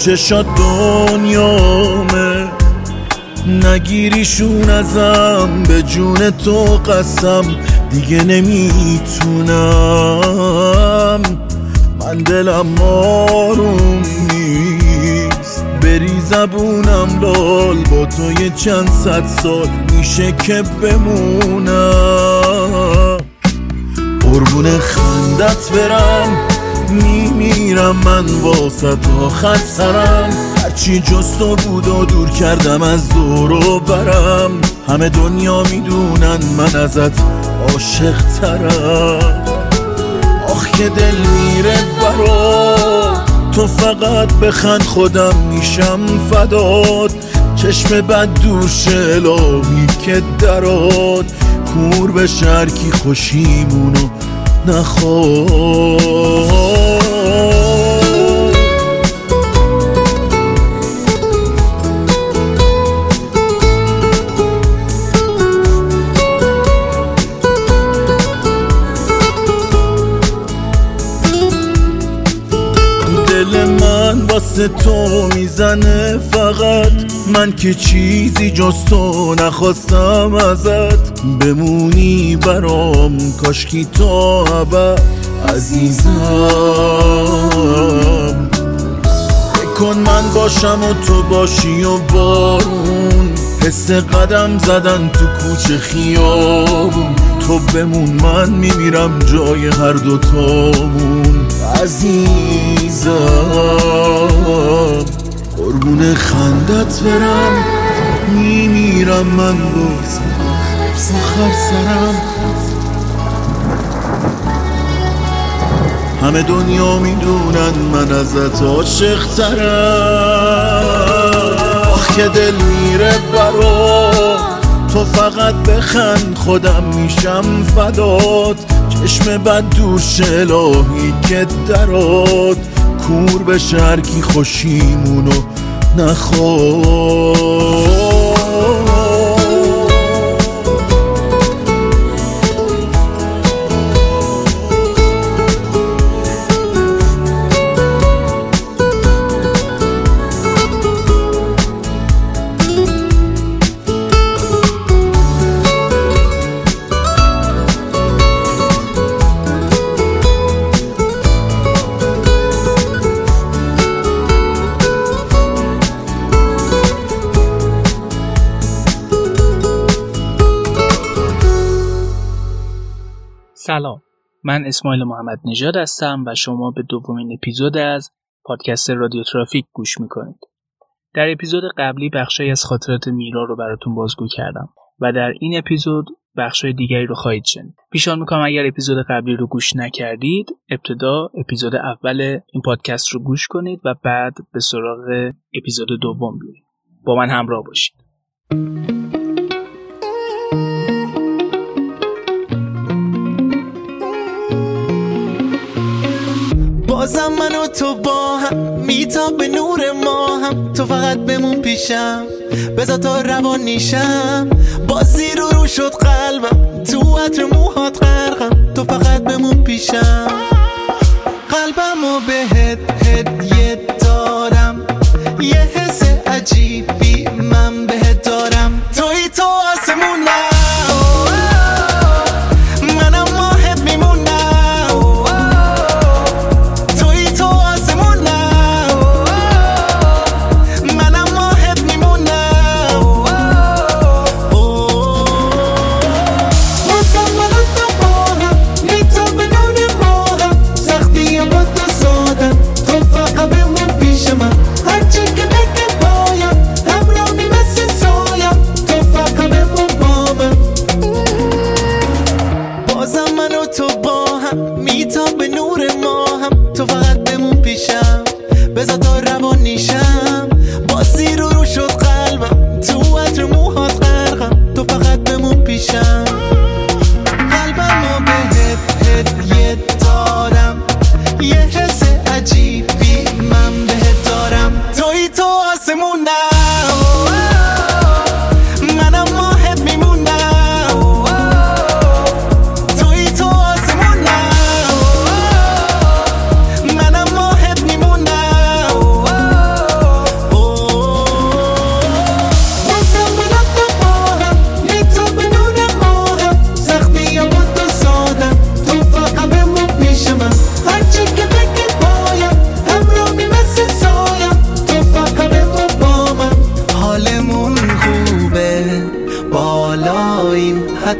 چشات دنیامه نگیریشون ازم به جون تو قسم. دیگه نمی‌تونم. من دلم آروم نیست. بری زبونم لال با تو یه چند صد سال میشه که بمونم. قربون خندت برم. میمیرم من واسه آخر سرم. هرچی جز تو بود و دور کردم از دور و برم. همه دنیا می‌دونن من ازت عاشق ترم. آخ که دل میره برات تو فقط بخند خودم میشم فداد چشم بد دور شلامی که درات. کور به شرکی خوشیمونو نخواد دل من واسه تو می‌زنه فقط من که چیزی جز تو نخواستم ازت. بمونی برام کاشکی تا ابد عزیزم. کن من باشم و تو باشی و بارون. حس قدم زدن تو کوچه خیابون. تو بمون من میمیرم جای هر دوتامون. عزیزم. قربون خندت برم. میمیرم من باز آخر سرم. همه دنیا می‌دونن من ازت عاشق ترم آخ که دل میره برا. تو فقط بخند خودم میشم فداد چشم بد دور شلاهی که درات. کور به شرکی خوشیمونو نخواد من اسماعیل محمد نژاد هستم و شما به دومین اپیزود از پادکست رادیو ترافیک گوش می‌کنید. در اپیزود قبلی بخشی از خاطرات میرا رو براتون بازگو کردم و در این اپیزود بخشای دیگری رو خواهید شنید. پیشان می‌کنم اگر اپیزود قبلی رو گوش نکردید ابتدا اپیزود اول این پادکست رو گوش کنید و بعد به سراغ اپیزود دوم بیایید با من همراه باشید. بازم من و تو با هم میتاب به نور ما هم تو فقط بمون پیشم بذار تا روان نیشم. بازی رو رو شد قلبم تو عطر موهات غرقم. تو فقط بمون پیشم. قلبم و بهت هدیه دارم. یه حس عجیبی من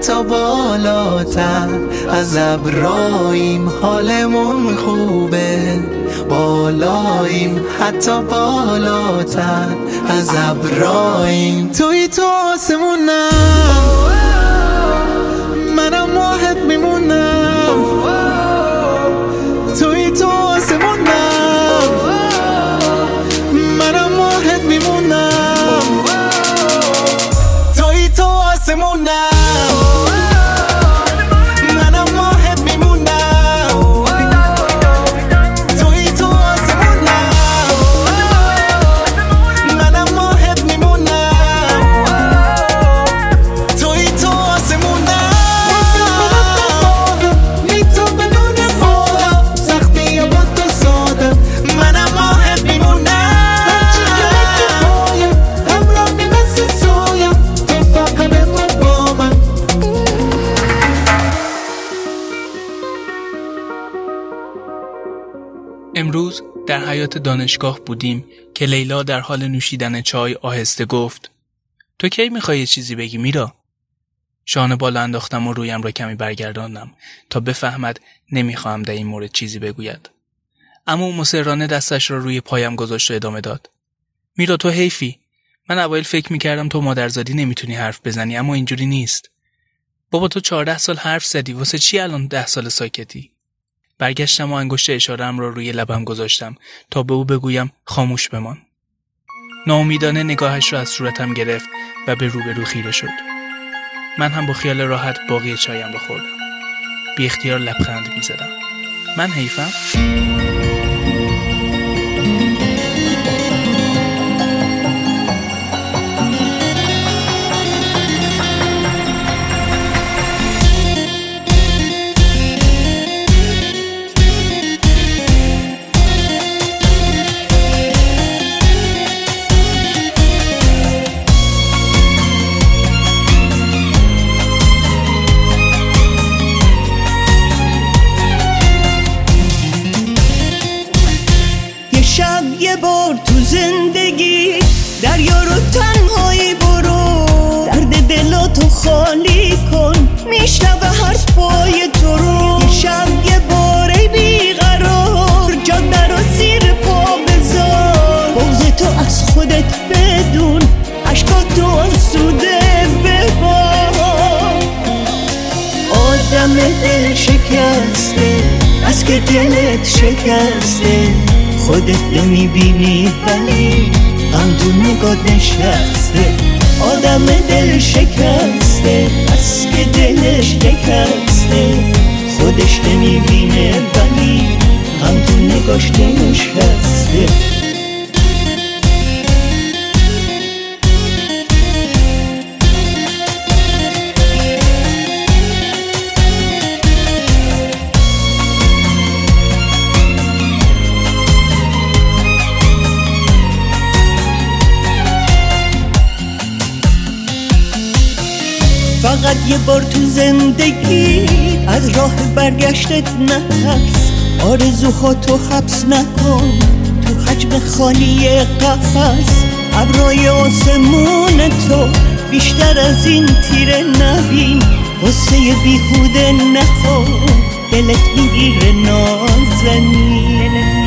حتی بالاتر. از ابراهیم حالمون خوبه. بالاییم حتی بالاتر. از ابراهیم توی تو آسمونم. منم واحد میمونم. دانشگاه بودیم که لیلا در حال نوشیدن چای آهسته گفت تو کی می‌خوای چیزی بگی میرا؟ شانه بالا انداختم و رویم را کمی برگرداندم تا بفهمد نمی‌خواهم در این مورد چیزی بگوید. اما مسررانه دستش را روی پایم گذاشت و ادامه داد. میرا تو حیفی. من اوایل فکر می‌کردم تو مادرزادی نمی‌تونی حرف بزنی اما اینجوری نیست. بابا تو چهارده سال حرف زدی واسه چی الان ده سال ساکتی؟ برگشتم و انگشت اشارم را روی لبم گذاشتم تا به او بگویم خاموش بمان. ناامیدانه نگاهش را از صورتم گرفت و به روبرو خیره شد. من هم با خیال راحت باقی چایم را خوردم. بی اختیار لبخند می زدم. من حیفم؟ دلت شکسته. خودت نمی‌بینی ولی غم تو نگاه نشسته. آدم دل شکسته از که دلش شکسته. خودش نمی‌بینه ولی غم تو نگاش نشسته. فقط یه بار تو زندگی از راه برگشتت نفس آرزوها تو حبس نکن. تو حجم خالی قفص ابرای آسمون تو بیشتر از این تیره نبین. غصه بیهوده نخور. دلت می‌گیره نازنین.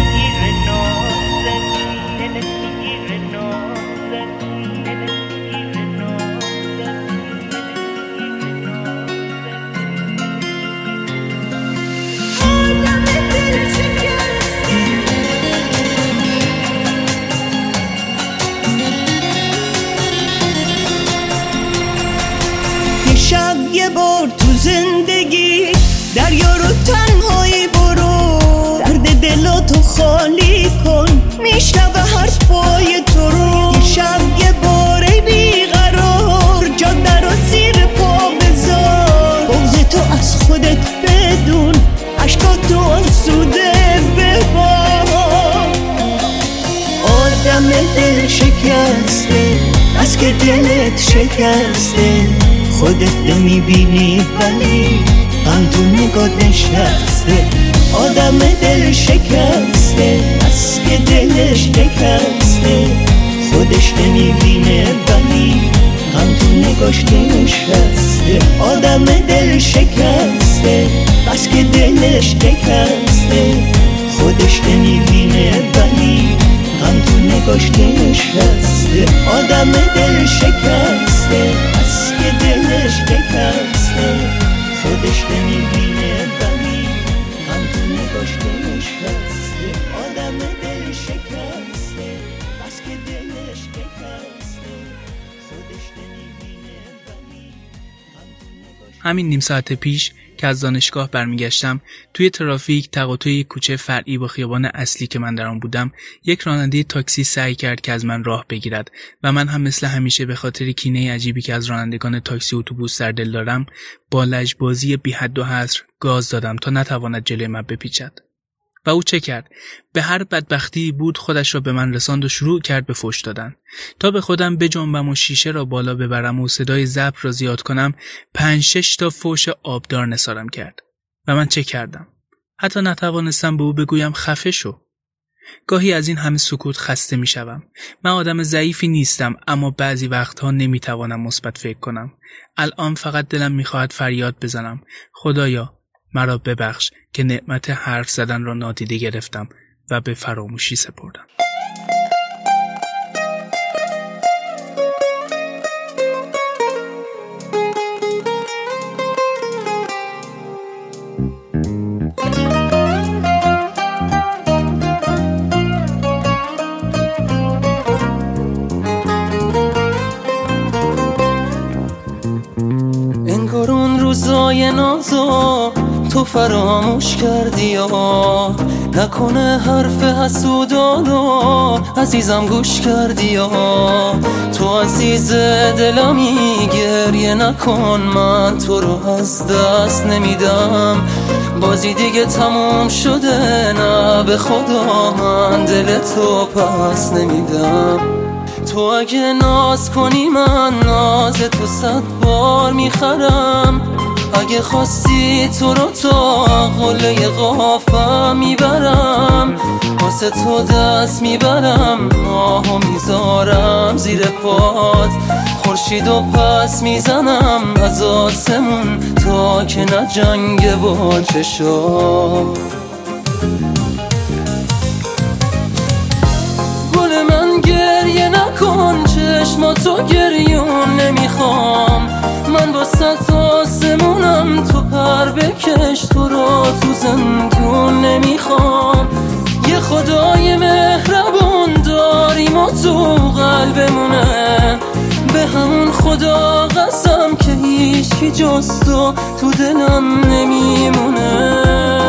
دلت شکسته خودت نمی‌بینی ولی غم تو نگاه نشسته. آدم دل شکسته از که دلش شکسته خودش نمی‌بینه ولی هم تو نگاش نشسته. آدم دل شکسته بس که دلش شکسته خودش نمی‌بینه ولی هم تو نگاش نشسته آدم دل شکسته. بس که دلش شکسته. خودش نمی‌بینه. همین نیم ساعت پیش که از دانشگاه برمیگشتم توی ترافیک تقاطع کوچه فرعی با خیابان اصلی که من در آن بودم یک راننده تاکسی سعی کرد که از من راه بگیرد و من هم مثل همیشه به خاطر کینه عجیبی که از رانندگان تاکسی اتوبوس در دل دارم با لجبازی بی حد و حصر گاز دادم تا نتواند جلوی من بپیچد. و او چه کرد به هر بدبختی بود خودش را به من رساند و شروع کرد به فش دادن تا به خودم بجنبم و شیشه را بالا ببرم و صدای ضبط را زیاد کنم پنج شش تا فوش آبدار نسارم کرد و من چه کردم حتی نتوانستم به او بگویم خفه شو گاهی از این همه سکوت خسته می شوم. من آدم ضعیفی نیستم اما بعضی وقتها نمی توانم مثبت فکر کنم. الان فقط دلم می خواهد فریاد بزنم. خدایا مرا ببخش که نعمت حرف زدن را نادیده گرفتم و به فراموشی سپردم. تو فراموش کردی یا نکنه حرف حسودانو عزیزم گوش کردی یا تو عزیز دلمی گریه نکن. من تو رو از دست نمیدم. بازی دیگه تموم شده نه به خدا. من دل تو پس نمیدم. تو اگه ناز کنی من ناز تو صد بار می‌خرم. اگه خواستی تو رو تا قله قافم می‌برم واسه تو دست می‌برم آهو می‌ذارم زیر پات. خورشید و پس می‌زنم از آسمون تا که جنگ با چشام گل من گریه نکن چشماتو گریون نمی‌خوام. ست آسمونم تو پر بکش تو رو تو زندون نمی‌خوام. یه خدای مهربون داریم و تو قلبمونه. به همون خدا قسم که هیچی جز تو تو دلم نمیمونه.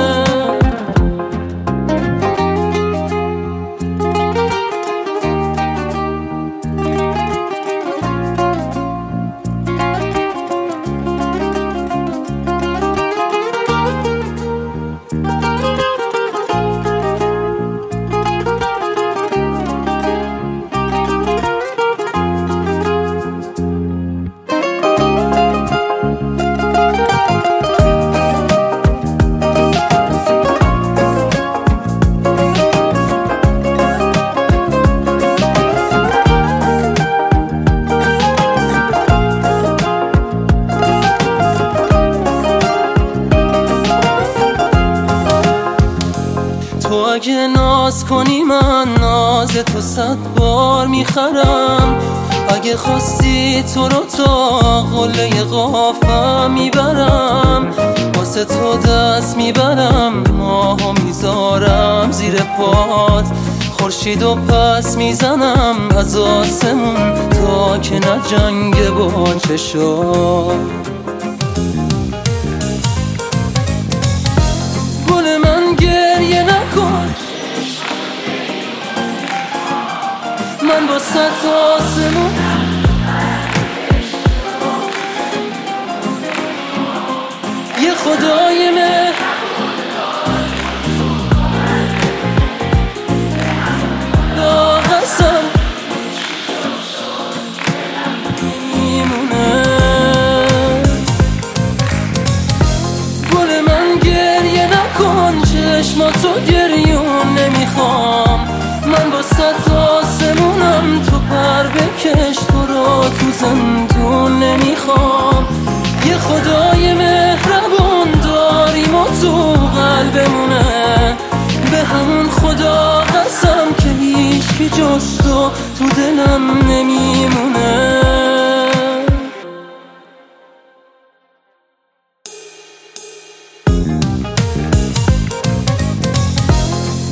تو دست می‌برم ماهو می‌ذارم زیر پات. خورشید و پس می‌زنم از آسمون تا که نه جنگ با چشام گل من گریه نکن. من با ست آسمون خدای قسم میمونه گل من گریه نکن. چشماتو گریون نمی‌خوام. هیچ جز تو تو دلم نمیمونه.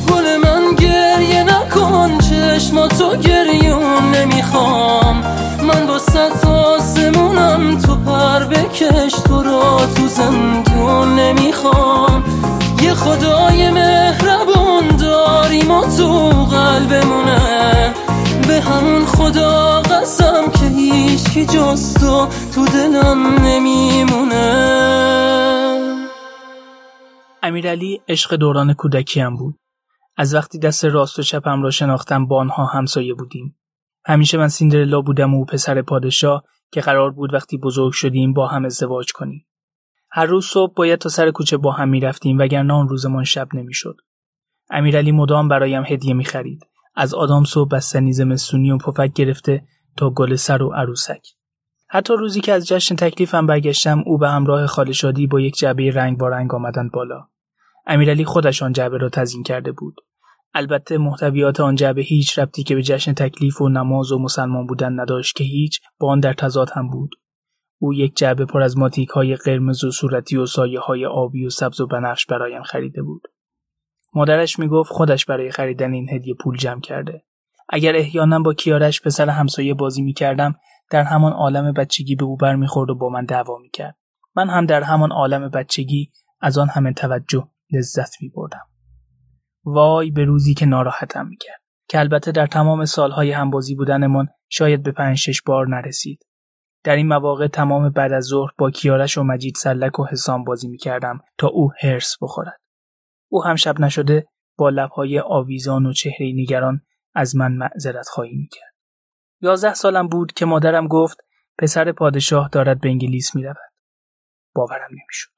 گل من گریه نکن چشماتو گریون نمی‌خوام. من با ست آسمونم تو پر بکش تو را تو زندون نمی‌خوام. یه خدای مهربون داریم و تو قلبمونه همون خدا قسم که هیچی جز تو تو دلم نمیمونه امیرعلی عشق دوران کودکیم بود. از وقتی دست راست و چپم را شناختم با آنها همسایه بودیم. همیشه من سیندرلا بودم و او پسر پادشاه که قرار بود وقتی بزرگ شدیم با هم ازدواج کنیم. هر روز صبح باید تا سر کوچه با هم می‌رفتیم وگرنه آن روزمان شب نمی‌شد. امیرعلی مدام برایم هدیه می‌خرید. از آدام صبح بستنی زمستونی و پفک گرفته تا گل سر و عروسک. حتی روزی که از جشن تکلیفم برگشتم او به همراه خاله شادی با یک جعبه رنگ با رنگ آمدند بالا. امیرعلی خودش آن جعبه را تزیین کرده بود. البته محتویات آن جعبه هیچ ربطی که به جشن تکلیف و نماز و مسلمان بودن نداشت که هیچ با آن در تضاد هم بود. او یک جعبه پر از ماتیک های قرمز و صورتی و سایه های آبی و سبز و بنفش برایم خریده بود. مادرش می‌گفت خودش برای خریدن این هدیه پول جمع کرده. اگر احیانا با کیارش پسر همسایه بازی می‌کردم در همان عالم بچگی به او برمیخورد و با من دعوا می‌کرد. من هم در همان عالم بچگی از آن همه توجه لذت می بردم. وای به روزی که ناراحتم می‌کرد که البته در تمام سالهای همبازی بودنمان شاید به پنج شش بار نرسید. در این مواقع تمام بعد از ظهر با کیارش و مجید سلک و حسام بازی می‌کردم تا او هرس بخورد. او هم شب نشده با لبهای آویزان و چهره نگران از من معذرت خواهی می‌کرد. یازده سالم بود که مادرم گفت پسر پادشاه دارد به انگلیس می‌رود. باورم نمی‌شد.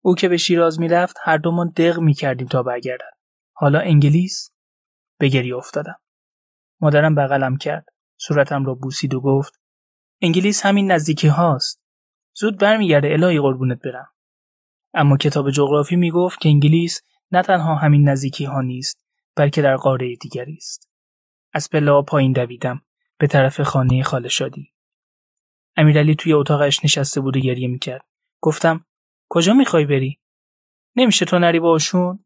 او که به شیراز می‌رفت هر دومان دق می‌کردیم تا برگردد. حالا انگلیس؟ به گریه افتادم. مادرم بغلم کرد. صورتم را بوسید و گفت انگلیس همین نزدیکی هاست. زود برمیگرده الهی قربونت برم. اما کتاب جغرافی می‌گفت که انگلیس نه تنها همین نزدیکی ها نیست بلکه در قاره دیگری است. از پله پایین دویدم به طرف خانه خاله شادی. امیرعلی توی اتاقش نشسته بود و گریه می‌کرد. گفتم کجا می‌خوای بری؟ نمیشه تو نری باشون؟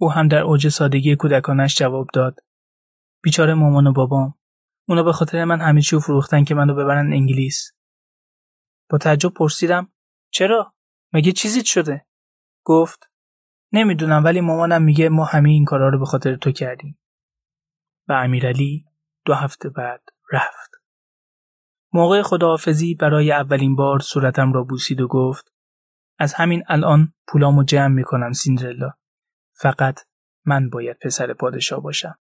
او هم در اوج سادگی کودکانش جواب داد. بیچاره مامان و بابام. اونا به خاطر من همه چیو فروختن که منو ببرن انگلیس. با تعجب پرسیدم چرا؟ مگه چیزی شده؟ گفت نمی‌دونم ولی مامانم میگه ما همه این کارا رو به خاطر تو کردیم. و امیرعلی دو هفته بعد رفت. موقع خداحافظی برای اولین بار صورتم را بوسید و گفت از همین الان پولامو جمع می‌کنم سیندرلا. فقط من باید پسر پادشاه باشم.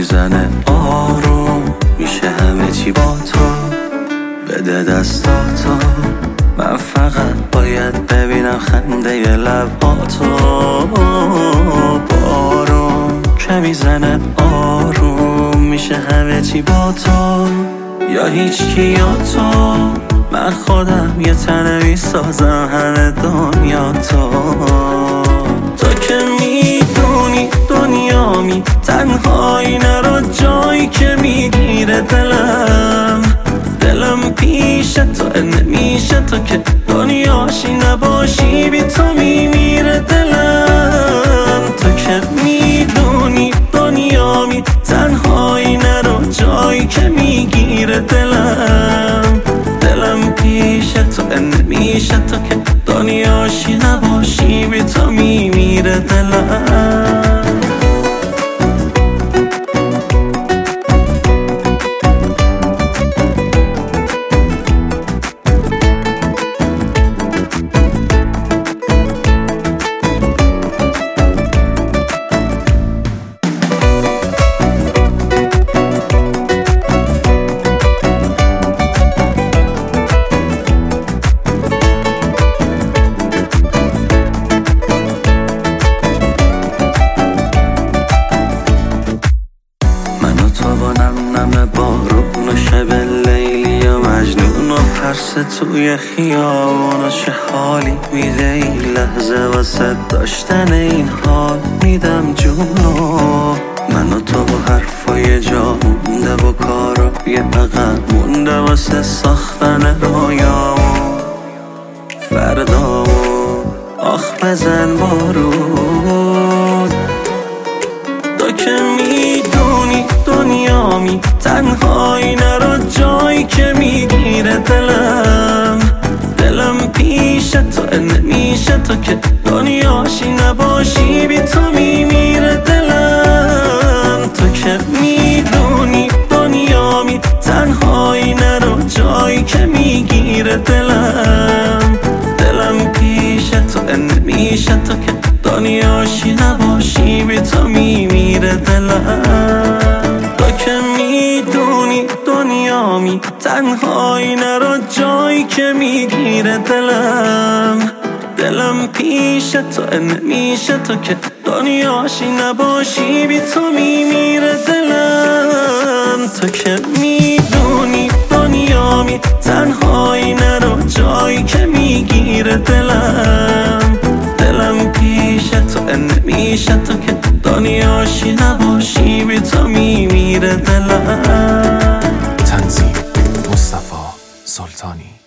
می‌زنه آروم میشه همه چی با تو. بده دستاتو من فقط باید ببینم خنده لباتو بارون که می‌زنه؟ آروم میشه همه چی با تو. یا هیچ کی یا تو. من خودم یه تنه می‌سازم نمیشه تو که دنیاشی نباشی بی تو میمیره دلم. تو که می‌دونی دنیا می تنهایی نرو جایی که می‌گیره دلم. دلم پیش تو نمیشه تو که دنیاشی نباشی بی تو میمیره دلم. توی خیابون چه حالی میده این لحظه واسه داشتن این حال میدم جونو من و تو و حرفای جا مونده و کارا یه عقب مونده واسه ساختن رویامو فردا آخ بزن بارون. تو که می‌دونی دنیا می تنهایی نرو جایی که می‌گیره دلم. دلم پیش تو نمیشه تو که دنیاشی نباشی بی تو میمیره دلم. تو که می‌دونی دنیا می تنهایی نرو جایی که می‌گیره دلم. دلم پیش تو نمیشه تو که دنیاشی نباشی بی تو میمیره دلم. تنهایی نرو جایی که می‌گیره دلم. دلم پیش تو نمیشه تو که دنیاشی نباشی بی تو میمیره دلم. تو که می‌دونی دنیا می تنهایی نرو جایی که می‌گیره دلم. دلم پیش تو نمیشه تو که دنیاشی نباشی بی تو میمیره دلم. تنظیم. سلطانی.